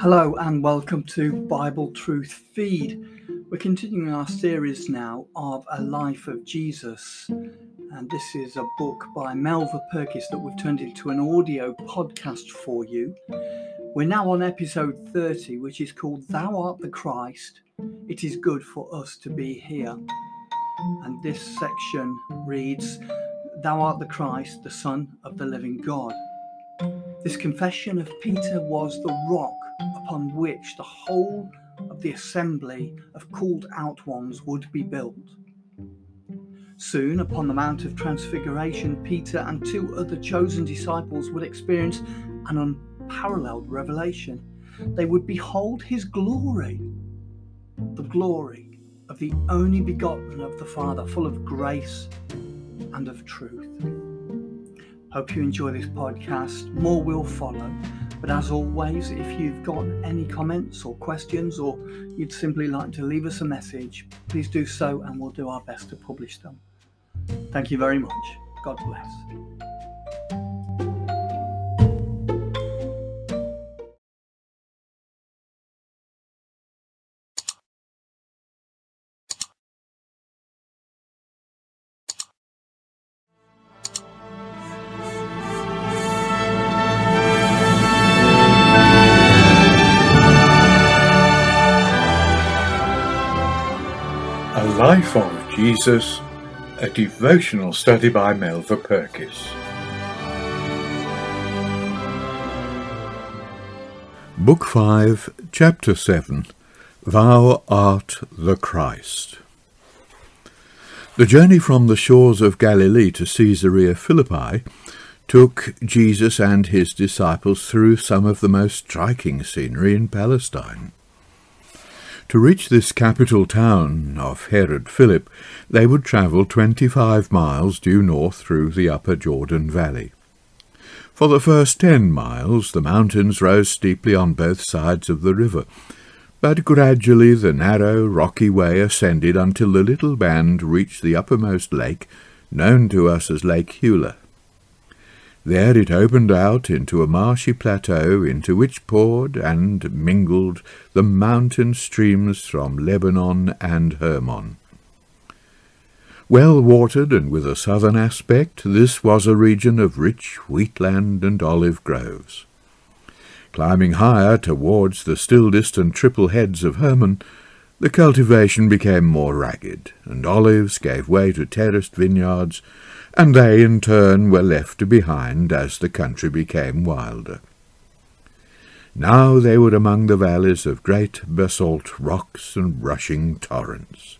Hello and welcome to Bible Truth Feed. We're continuing our series now of A Life of Jesus. And this is a book by Melva Purkis that we've turned into an audio podcast for you. We're now on episode 30, which is called Thou Art the Christ. It is good for us to be here. And this section reads Thou art the Christ, the Son of the living God. This confession of Peter was the rock upon which the whole of the assembly of called out ones would be built. Soon, upon the Mount of Transfiguration, Peter and two other chosen disciples would experience an unparalleled revelation. They would behold his glory, the glory of the only begotten of the Father, full of grace and of truth. Hope you enjoy this podcast. More will follow. But as always, if you've got any comments or questions, or you'd simply like to leave us a message, please do so and we'll do our best to publish them. Thank you very much. God bless. Jesus, a devotional study by Melva Purkis. Book 5, Chapter 7 Thou art the Christ. The journey from the shores of Galilee to Caesarea Philippi took Jesus and his disciples through some of the most striking scenery in Palestine. To reach this capital town of Herod Philip, they would travel twenty-five miles due north through the upper Jordan Valley. For the first ten miles, the mountains rose steeply on both sides of the river, but gradually the narrow, rocky way ascended until the little band reached the uppermost lake, known to us as Lake Huleh. There it opened out into a marshy plateau into which poured and mingled the mountain streams from Lebanon and Hermon. Well watered and with a southern aspect, this was a region of rich wheatland and olive groves. Climbing higher towards the still distant triple heads of Hermon, the cultivation became more ragged, and olives gave way to terraced vineyards, and they in turn were left behind as the country became wilder. Now they were among the valleys of great basalt rocks and rushing torrents.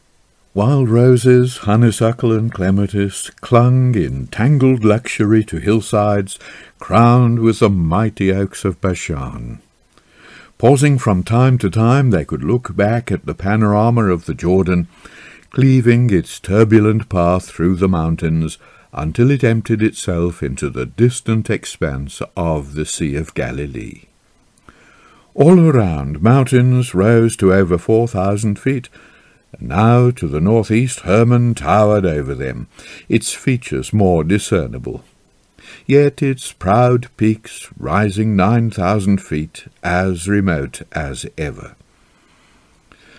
Wild roses, honeysuckle, and clematis clung in tangled luxury to hillsides crowned with the mighty oaks of Bashan. Pausing from time to time, they could look back at the panorama of the Jordan, cleaving its turbulent path through the mountains until it emptied itself into the distant expanse of the Sea of Galilee. All around, mountains rose to over four thousand feet, and now to the northeast Hermon towered over them, its features more discernible. Yet its proud peaks rising nine thousand feet, as remote as ever.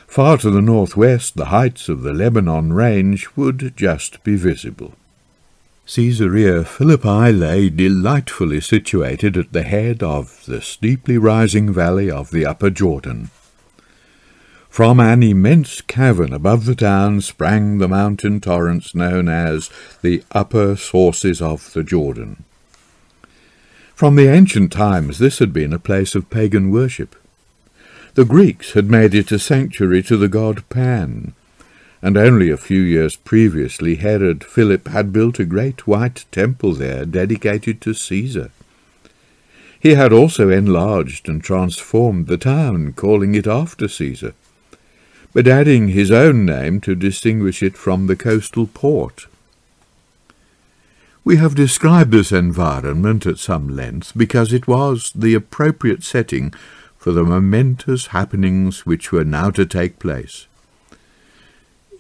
Far to the northwest, the heights of the Lebanon range would just be visible. Caesarea Philippi lay delightfully situated at the head of the steeply rising valley of the upper Jordan. From an immense cavern above the town sprang the mountain torrents known as the upper sources of the Jordan. From the ancient times this had been a place of pagan worship. The Greeks had made it a sanctuary to the god Pan, and only a few years previously Herod Philip had built a great white temple there dedicated to Caesar. He had also enlarged and transformed the town, calling it after Caesar, but adding his own name to distinguish it from the coastal port. We have described this environment at some length because it was the appropriate setting for the momentous happenings which were now to take place.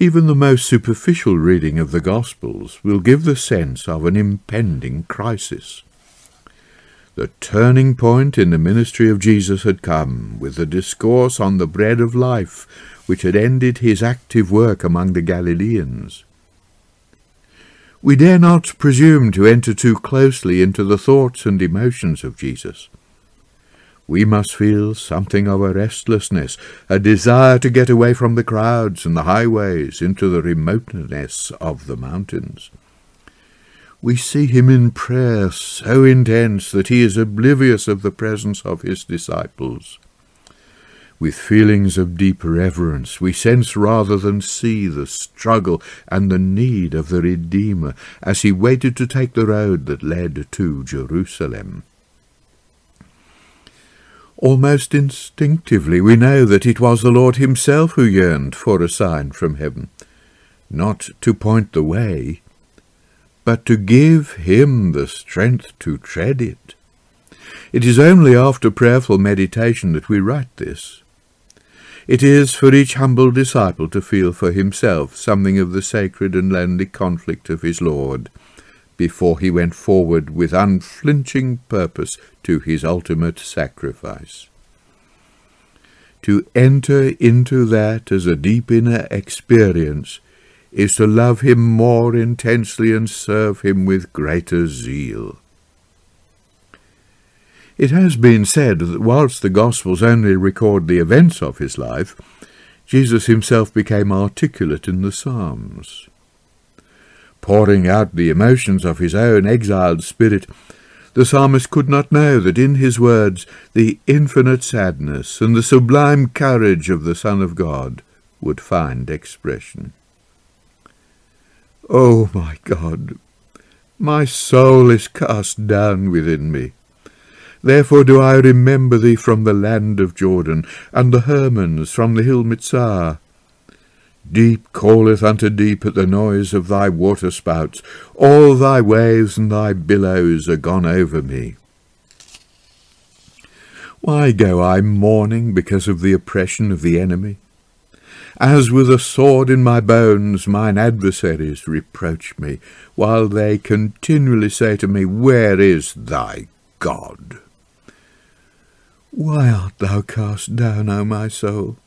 Even the most superficial reading of the Gospels will give the sense of an impending crisis. The turning point in the ministry of Jesus had come with the discourse on the bread of life, which had ended his active work among the Galileans. We dare not presume to enter too closely into the thoughts and emotions of Jesus. We must feel something of a restlessness, a desire to get away from the crowds and the highways into the remoteness of the mountains. We see him in prayer so intense that he is oblivious of the presence of his disciples. With feelings of deep reverence, we sense rather than see the struggle and the need of the Redeemer as he waited to take the road that led to Jerusalem. Almost instinctively we know that it was the Lord himself who yearned for a sign from heaven, not to point the way, but to give him the strength to tread it. It is only after prayerful meditation that we write this. It is for each humble disciple to feel for himself something of the sacred and lonely conflict of his Lord, before he went forward with unflinching purpose to his ultimate sacrifice. To enter into that as a deep inner experience is to love him more intensely and serve him with greater zeal. It has been said that whilst the Gospels only record the events of his life, Jesus himself became articulate in the Psalms. Pouring out the emotions of his own exiled spirit, the psalmist could not know that in his words the infinite sadness and the sublime courage of the Son of God would find expression. O oh my God, my soul is cast down within me. Therefore do I remember thee from the land of Jordan, and the Hermons from the hill Mizar. Deep calleth unto deep at the noise of thy waterspouts. All thy waves and thy billows are gone over me. Why go I mourning because of the oppression of the enemy? As with a sword in my bones mine adversaries reproach me, while they continually say to me, Where is thy God? Why art thou cast down, O my soul?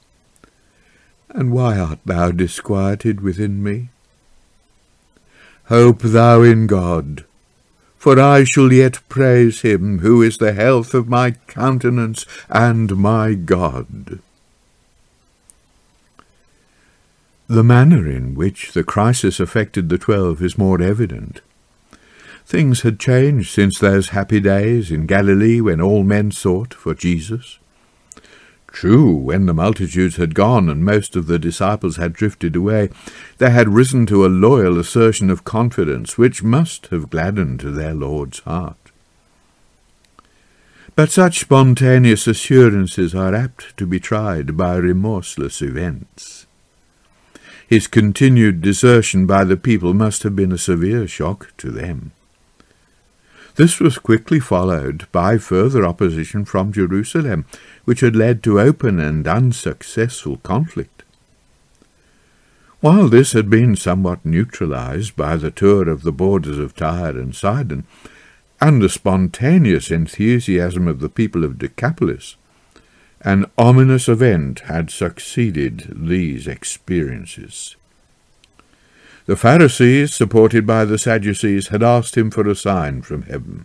And why art thou disquieted within me? Hope thou in God, for I shall yet praise him, who is the health of my countenance and my God. The manner in which the crisis affected the twelve is more evident. Things had changed since those happy days in Galilee when all men sought for Jesus. True, when the multitudes had gone and most of the disciples had drifted away, they had risen to a loyal assertion of confidence which must have gladdened their Lord's heart. But such spontaneous assurances are apt to be tried by remorseless events. His continued desertion by the people must have been a severe shock to them. This was quickly followed by further opposition from Jerusalem, which had led to open and unsuccessful conflict. While this had been somewhat neutralized by the tour of the borders of Tyre and Sidon, and the spontaneous enthusiasm of the people of Decapolis, an ominous event had succeeded these experiences. The Pharisees, supported by the Sadducees, had asked him for a sign from heaven.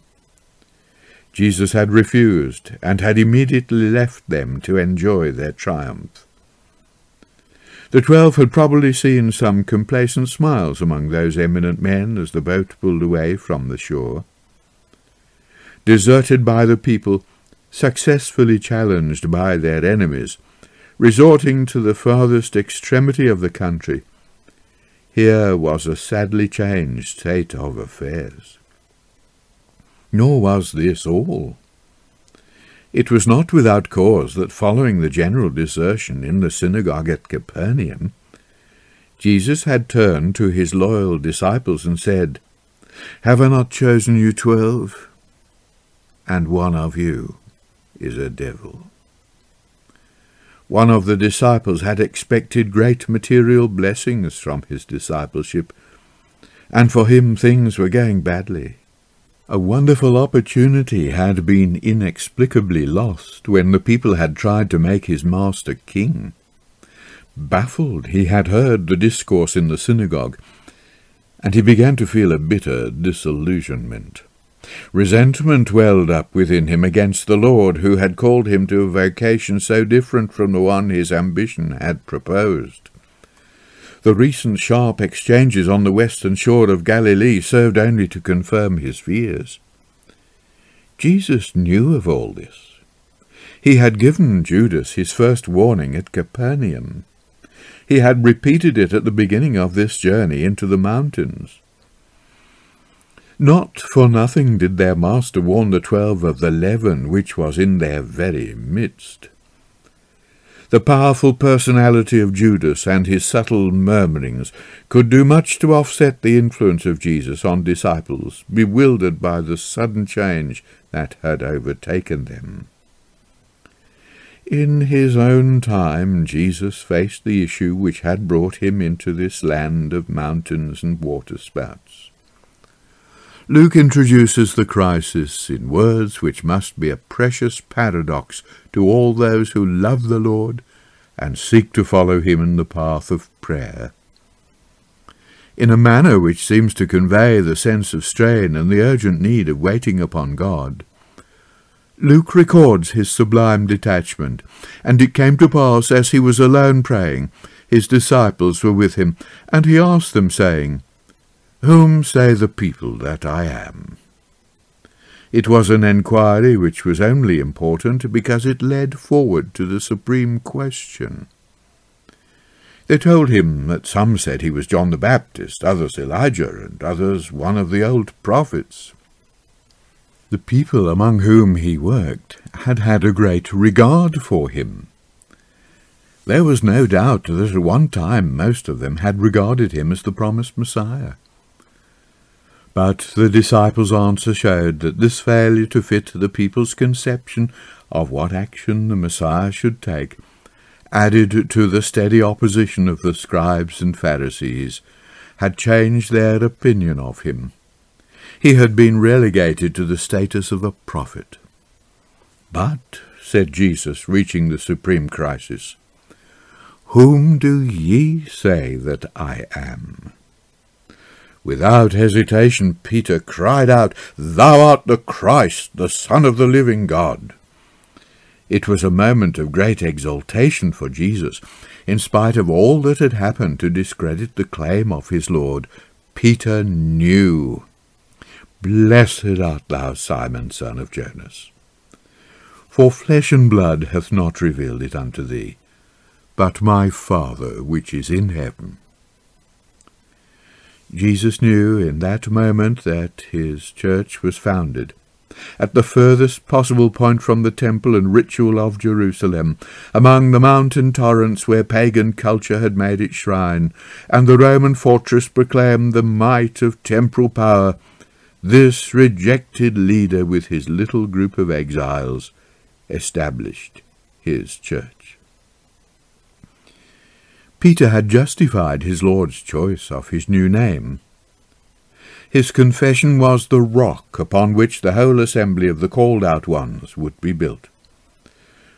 Jesus had refused, and had immediately left them to enjoy their triumph. The twelve had probably seen some complacent smiles among those eminent men as the boat pulled away from the shore. Deserted by the people, successfully challenged by their enemies, resorting to the farthest extremity of the country, here was a sadly changed state of affairs. Nor was this all. It was not without cause that following the general desertion in the synagogue at Capernaum, Jesus had turned to his loyal disciples and said, Have I not chosen you twelve? And one of you is a devil. One of the disciples had expected great material blessings from his discipleship, and for him things were going badly. A wonderful opportunity had been inexplicably lost when the people had tried to make his master king. Baffled, he had heard the discourse in the synagogue, and he began to feel a bitter disillusionment. Resentment welled up within him against the Lord who had called him to a vocation so different from the one his ambition had proposed. The recent sharp exchanges on the western shore of Galilee served only to confirm his fears. Jesus knew of all this. He had given Judas his first warning at Capernaum. He had repeated it at the beginning of this journey into the mountains. Not for nothing did their master warn the twelve of the leaven which was in their very midst. The powerful personality of Judas and his subtle murmurings could do much to offset the influence of Jesus on disciples, bewildered by the sudden change that had overtaken them. In his own time, Jesus faced the issue which had brought him into this land of mountains and waterspouts. Luke introduces the crisis in words which must be a precious paradox to all those who love the Lord and seek to follow him in the path of prayer. In a manner which seems to convey the sense of strain and the urgent need of waiting upon God, Luke records his sublime detachment, and it came to pass as he was alone praying, his disciples were with him, and he asked them, saying, whom say the people that I am? It was an enquiry which was only important because it led forward to the supreme question. They told him that some said he was John the Baptist, others Elijah, and others one of the old prophets. The people among whom he worked had had a great regard for him. There was no doubt that at one time most of them had regarded him as the promised Messiah. But the disciples' answer showed that this failure to fit the people's conception of what action the Messiah should take, added to the steady opposition of the scribes and Pharisees, had changed their opinion of him. He had been relegated to the status of a prophet. But, said Jesus, reaching the supreme crisis, whom do ye say that I am? Without hesitation, Peter cried out, Thou art the Christ, the Son of the living God. It was a moment of great exultation for Jesus. In spite of all that had happened to discredit the claim of his Lord, Peter knew. Blessed art thou, Simon, son of Jonas. For flesh and blood hath not revealed it unto thee, but my Father which is in heaven. Jesus knew in that moment that his church was founded at the furthest possible point from the temple and ritual of Jerusalem, among the mountain torrents where pagan culture had made its shrine, and the Roman fortress proclaimed the might of temporal power, this rejected leader with his little group of exiles established his church. Peter had justified his Lord's choice of his new name. His confession was the rock upon which the whole assembly of the called-out ones would be built.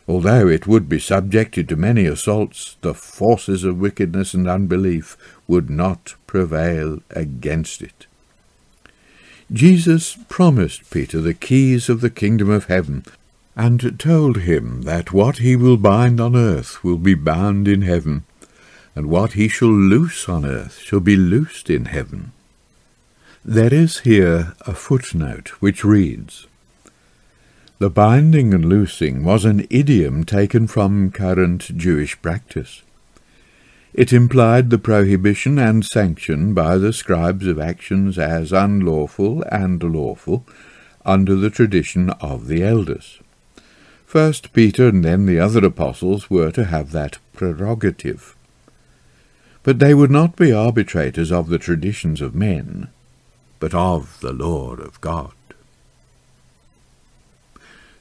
Although it would be subjected to many assaults, the forces of wickedness and unbelief would not prevail against it. Jesus promised Peter the keys of the kingdom of heaven, and told him that what he will bind on earth will be bound in heaven, and what he shall loose on earth shall be loosed in heaven. There is here a footnote which reads, The binding and loosing was an idiom taken from current Jewish practice. It implied the prohibition and sanction by the scribes of actions as unlawful and lawful under the tradition of the elders. First Peter and then the other apostles were to have that prerogative. But they would not be arbitrators of the traditions of men, but of the Lord of God.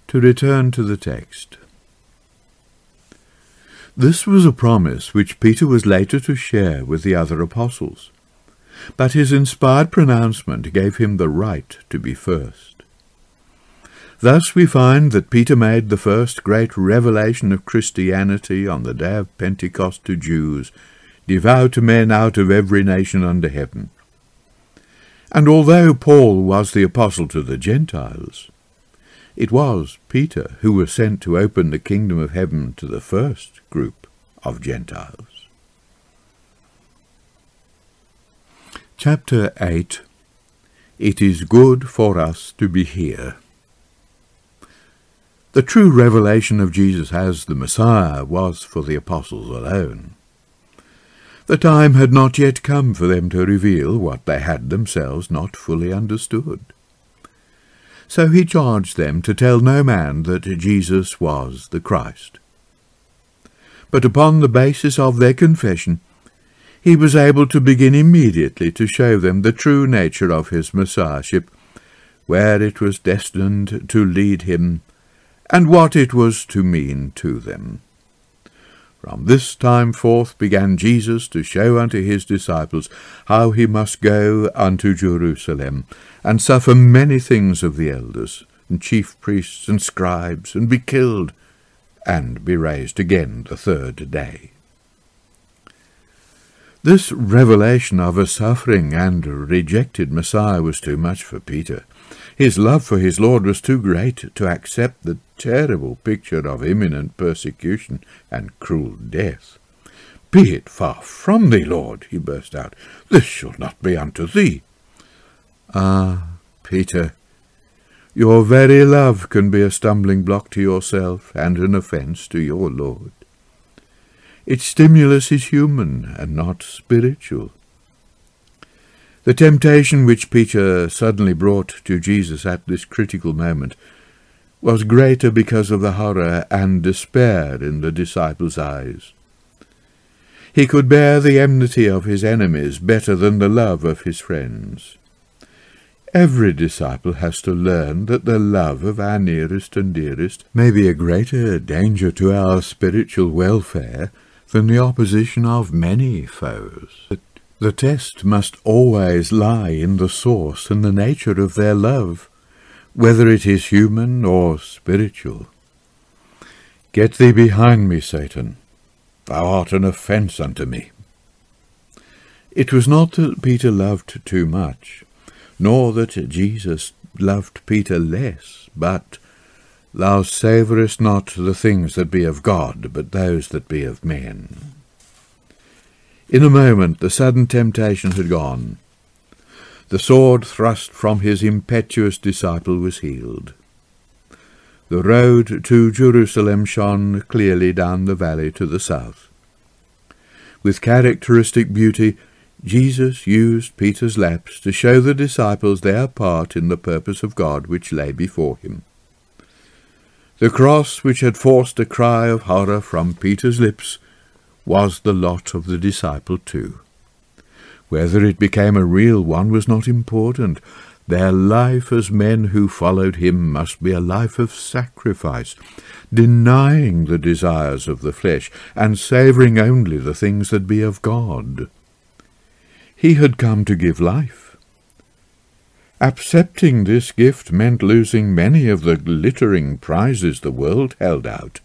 To return to the text. This was a promise which Peter was later to share with the other apostles. but his inspired pronouncement gave him the right to be first. Thus we find that Peter made the first great revelation of Christianity on the day of Pentecost to Jews, devout men out of every nation under heaven. And although Paul was the apostle to the Gentiles, it was Peter who was sent to open the kingdom of heaven to the first group of Gentiles. Chapter 8 It is good for us to be here. The true revelation of Jesus as the Messiah was for the apostles alone. The time had not yet come for them to reveal what they had themselves not fully understood. So he charged them to tell no man that Jesus was the Christ. But upon the basis of their confession, he was able to begin immediately to show them the true nature of his Messiahship, where it was destined to lead him, and what it was to mean to them. From this time forth began Jesus to show unto his disciples how he must go unto Jerusalem, and suffer many things of the elders, and chief priests, and scribes, and be killed, and be raised again the third day. This revelation of a suffering and rejected Messiah was too much for Peter. His love for his Lord was too great to accept the terrible picture of imminent persecution and cruel death. Be it far from thee, Lord, he burst out. This shall not be unto thee. Ah, Peter, your very love can be a stumbling block to yourself and an offence to your Lord. Its stimulus is human and not spiritual. The temptation which Peter suddenly brought to Jesus at this critical moment was greater because of the horror and despair in the disciples' eyes. He could bear the enmity of his enemies better than the love of his friends. Every disciple has to learn that the love of our nearest and dearest may be a greater danger to our spiritual welfare than the opposition of many foes. The test must always lie in the source and the nature of their love, whether it is human or spiritual. Get thee behind me, Satan. Thou art an offence unto me. It was not that Peter loved too much, nor that Jesus loved Peter less, but Thou savourest not the things that be of God, but those that be of men. In a moment the sudden temptation had gone. The sword thrust from his impetuous disciple was healed. The road to Jerusalem shone clearly down the valley to the south. With characteristic beauty, Jesus used Peter's lapse to show the disciples their part in the purpose of God which lay before him. The cross which had forced a cry of horror from Peter's lips was the lot of the disciple too. Whether it became a real one was not important. Their life as men who followed him must be a life of sacrifice, denying the desires of the flesh, and savouring only the things that be of God. He had come to give life. Accepting this gift meant losing many of the glittering prizes the world held out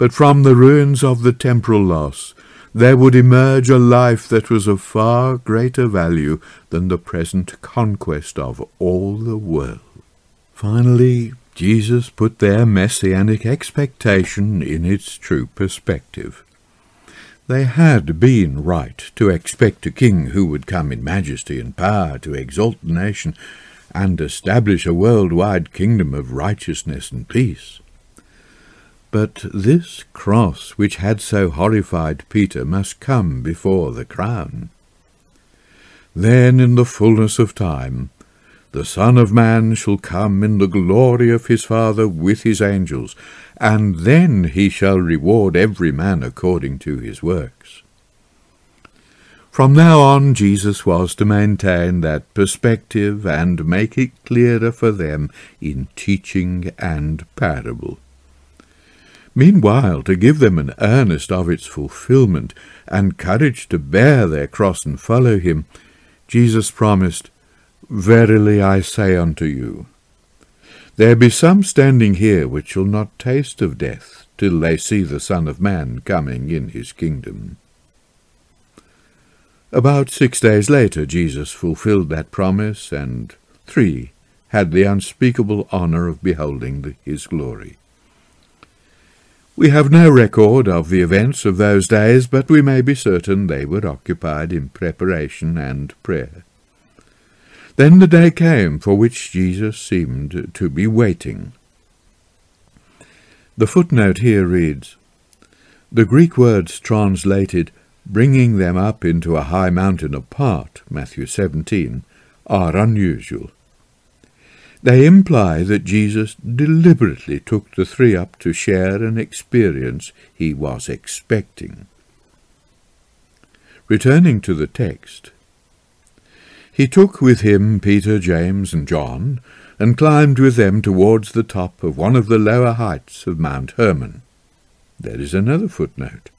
but from the ruins of the temporal loss there would emerge a life that was of far greater value than the present conquest of all the world. Finally, Jesus put their messianic expectation in its true perspective. They had been right to expect a king who would come in majesty and power to exalt the nation and establish a worldwide kingdom of righteousness and peace. But this cross which had so horrified Peter must come before the crown. Then in the fullness of time the Son of Man shall come in the glory of his Father with his angels, and then he shall reward every man according to his works. From now on Jesus was to maintain that perspective and make it clearer for them in teaching and parable. Meanwhile, to give them an earnest of its fulfilment, and courage to bear their cross and follow him, Jesus promised, Verily I say unto you, there be some standing here which shall not taste of death till they see the Son of Man coming in his kingdom. About six days later Jesus fulfilled that promise, and three had the unspeakable honour of beholding the, his glory. We have no record of the events of those days, but we may be certain they were occupied in preparation and prayer. Then the day came for which Jesus seemed to be waiting. The footnote here reads, The Greek words translated, bringing them up into a high mountain apart, Matthew 17, are unusual. They imply that Jesus deliberately took the three up to share an experience he was expecting. Returning to the text, he took with him Peter, James, and John, and climbed with them towards the top of one of the lower heights of Mount Hermon. There is another footnote.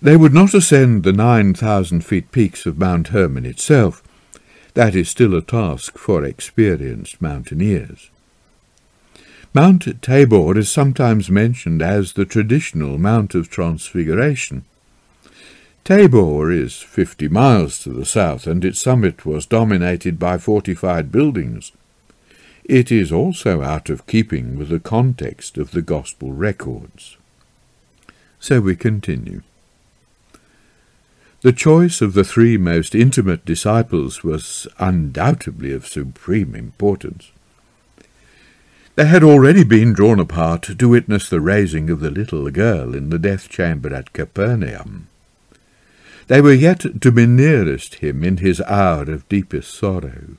They would not ascend the nine thousand feet peaks of Mount Hermon itself, that is still a task for experienced mountaineers. Mount Tabor is sometimes mentioned as the traditional Mount of Transfiguration. Tabor is fifty miles to the south, and its summit was dominated by fortified buildings. It is also out of keeping with the context of the Gospel records. So we continue. The choice of the three most intimate disciples was undoubtedly of supreme importance. They had already been drawn apart to witness the raising of the little girl in the death chamber at Capernaum. They were yet to be nearest him in his hour of deepest sorrow.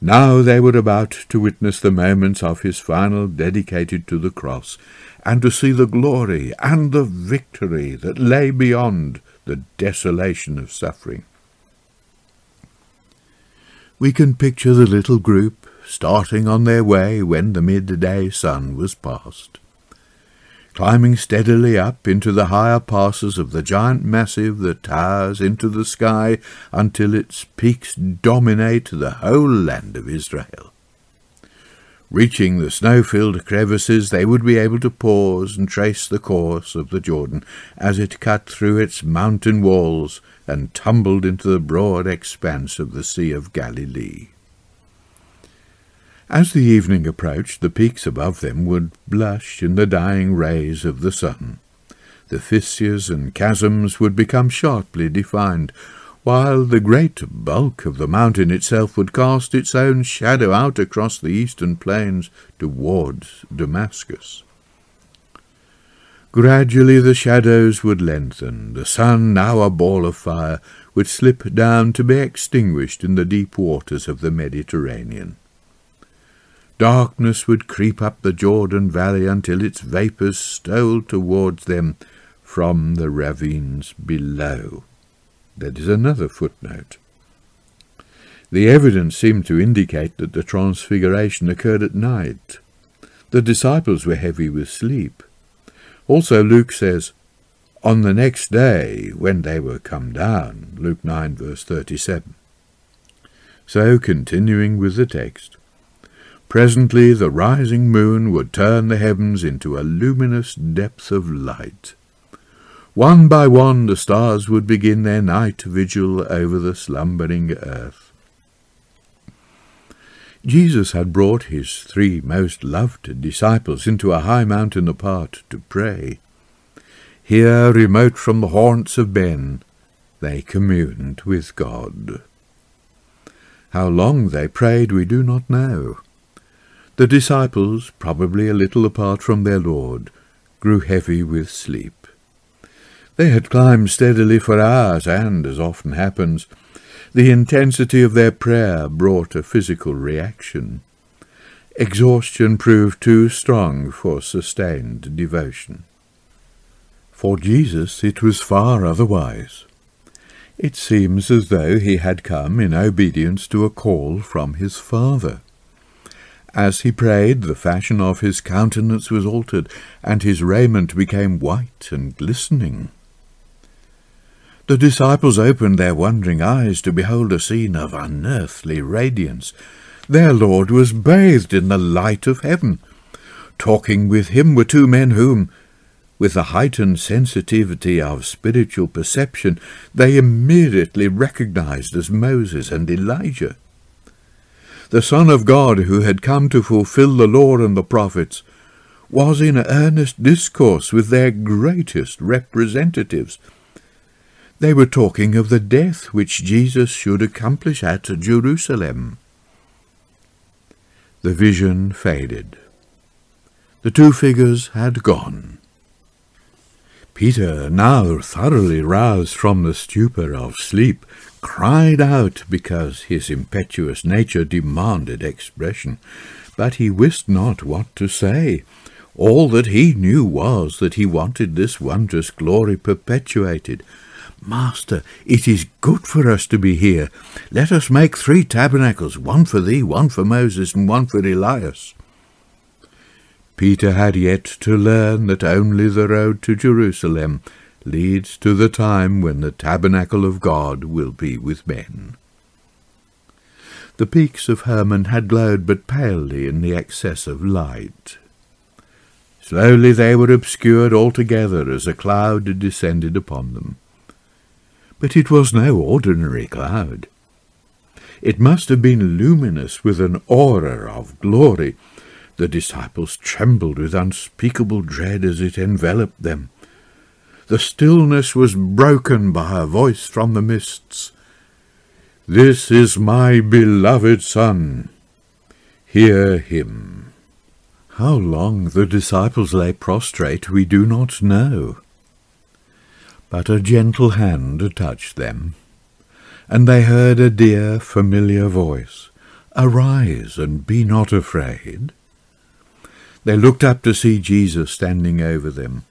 Now they were about to witness the moments of his final dedicated to the cross, and to see the glory and the victory that lay beyond the desolation of suffering. We can picture the little group starting on their way when the midday sun was past, climbing steadily up into the higher passes of the giant massif that towers into the sky until its peaks dominate the whole land of Israel. Reaching the snow-filled crevices, they would be able to pause and trace the course of the Jordan as it cut through its mountain walls and tumbled into the broad expanse of the Sea of Galilee. As the evening approached, the peaks above them would blush in the dying rays of the sun. The fissures and chasms would become sharply defined, while the great bulk of the mountain itself would cast its own shadow out across the eastern plains towards Damascus. Gradually the shadows would lengthen, the sun, now a ball of fire, would slip down to be extinguished in the deep waters of the Mediterranean. Darkness would creep up the Jordan valley until its vapours stole towards them from the ravines below. That is another footnote. The evidence seemed to indicate that the transfiguration occurred at night. The disciples were heavy with sleep. Also, Luke says, On the next day, when they were come down, Luke 9, verse 37. So, continuing with the text, Presently the rising moon would turn the heavens into a luminous depth of light. One by one the stars would begin their night vigil over the slumbering earth. Jesus had brought his three most loved disciples into a high mountain apart to pray. Here, remote from the haunts of men, they communed with God. How long they prayed we do not know. The disciples, probably a little apart from their Lord, grew heavy with sleep. They had climbed steadily for hours, and, as often happens, the intensity of their prayer brought a physical reaction. Exhaustion proved too strong for sustained devotion. For Jesus it was far otherwise. It seems as though he had come in obedience to a call from his Father. As he prayed, the fashion of his countenance was altered, and his raiment became white and glistening. The disciples opened their wondering eyes to behold a scene of unearthly radiance. Their Lord was bathed in the light of heaven. Talking with him were two men whom, with the heightened sensitivity of spiritual perception, they immediately recognized as Moses and Elijah the Son of God who had come to fulfill the law and the prophets, was in earnest discourse with their greatest representatives. They were talking of the death which Jesus should accomplish at Jerusalem. The vision faded. The two figures had gone. Peter, now thoroughly roused from the stupor of sleep, cried out because his impetuous nature demanded expression, but he wist not what to say. All that he knew was that he wanted this wondrous glory perpetuated. Master, it is good for us to be here. Let us make three tabernacles, one for thee, one for Moses, and one for Elias. Peter had yet to learn that only the road to Jerusalem leads to the time when the tabernacle of God will be with men. The peaks of Hermon had glowed but palely in the excess of light. Slowly they were obscured altogether as a cloud descended upon them. But it was no ordinary cloud. It must have been luminous with an aura of glory, the disciples trembled with unspeakable dread as it enveloped them. The stillness was broken by a voice from the mists. This is my beloved Son. Hear him. How long the disciples lay prostrate we do not know. But a gentle hand touched them, and they heard a dear familiar voice. Arise and be not afraid. They looked up to see Jesus standing over them,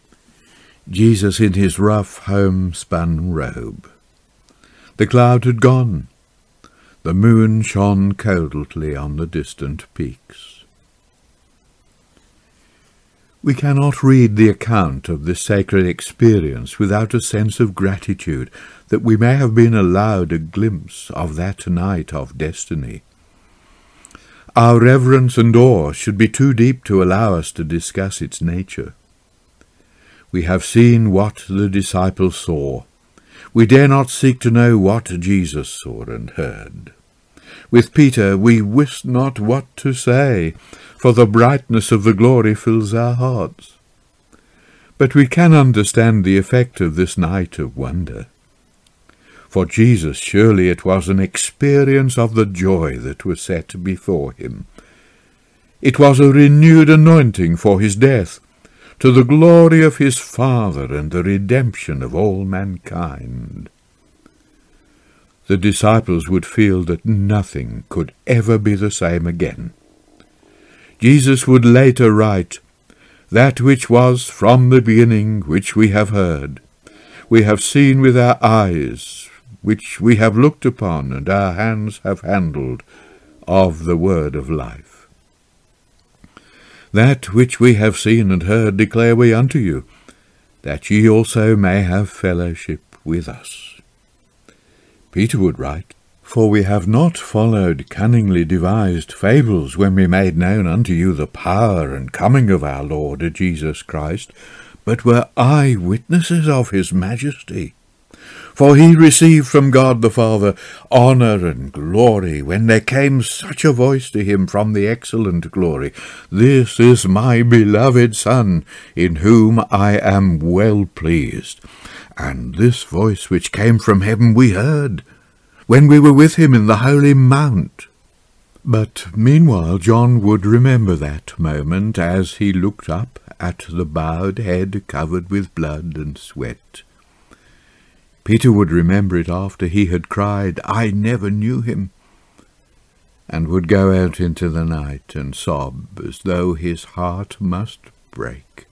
Jesus in his rough homespun robe. The cloud had gone. The moon shone coldly on the distant peaks. We cannot read the account of this sacred experience without a sense of gratitude that we may have been allowed a glimpse of that night of destiny. Our reverence and awe should be too deep to allow us to discuss its nature. We have seen what the disciples saw. We dare not seek to know what Jesus saw and heard. With Peter we wist not what to say, for the brightness of the glory fills our hearts. But we can understand the effect of this night of wonder. For Jesus surely it was an experience of the joy that was set before him. It was a renewed anointing for his death, to the glory of his Father and the redemption of all mankind. The disciples would feel that nothing could ever be the same again. Jesus would later write, That which was from the beginning, which we have heard, we have seen with our eyes, which we have looked upon and our hands have handled, of the word of life. That which we have seen and heard declare we unto you, that ye also may have fellowship with us. Peter would write, For we have not followed cunningly devised fables when we made known unto you the power and coming of our Lord Jesus Christ, but were eye witnesses of his majesty. For he received from God the Father honour and glory when there came such a voice to him from the excellent glory, This is my beloved Son, in whom I am well pleased. And this voice which came from heaven we heard, when we were with him in the holy mount. But meanwhile John would remember that moment as he looked up at the bowed head covered with blood and sweat. Peter would remember it after he had cried, I never knew him, and would go out into the night and sob as though his heart must break.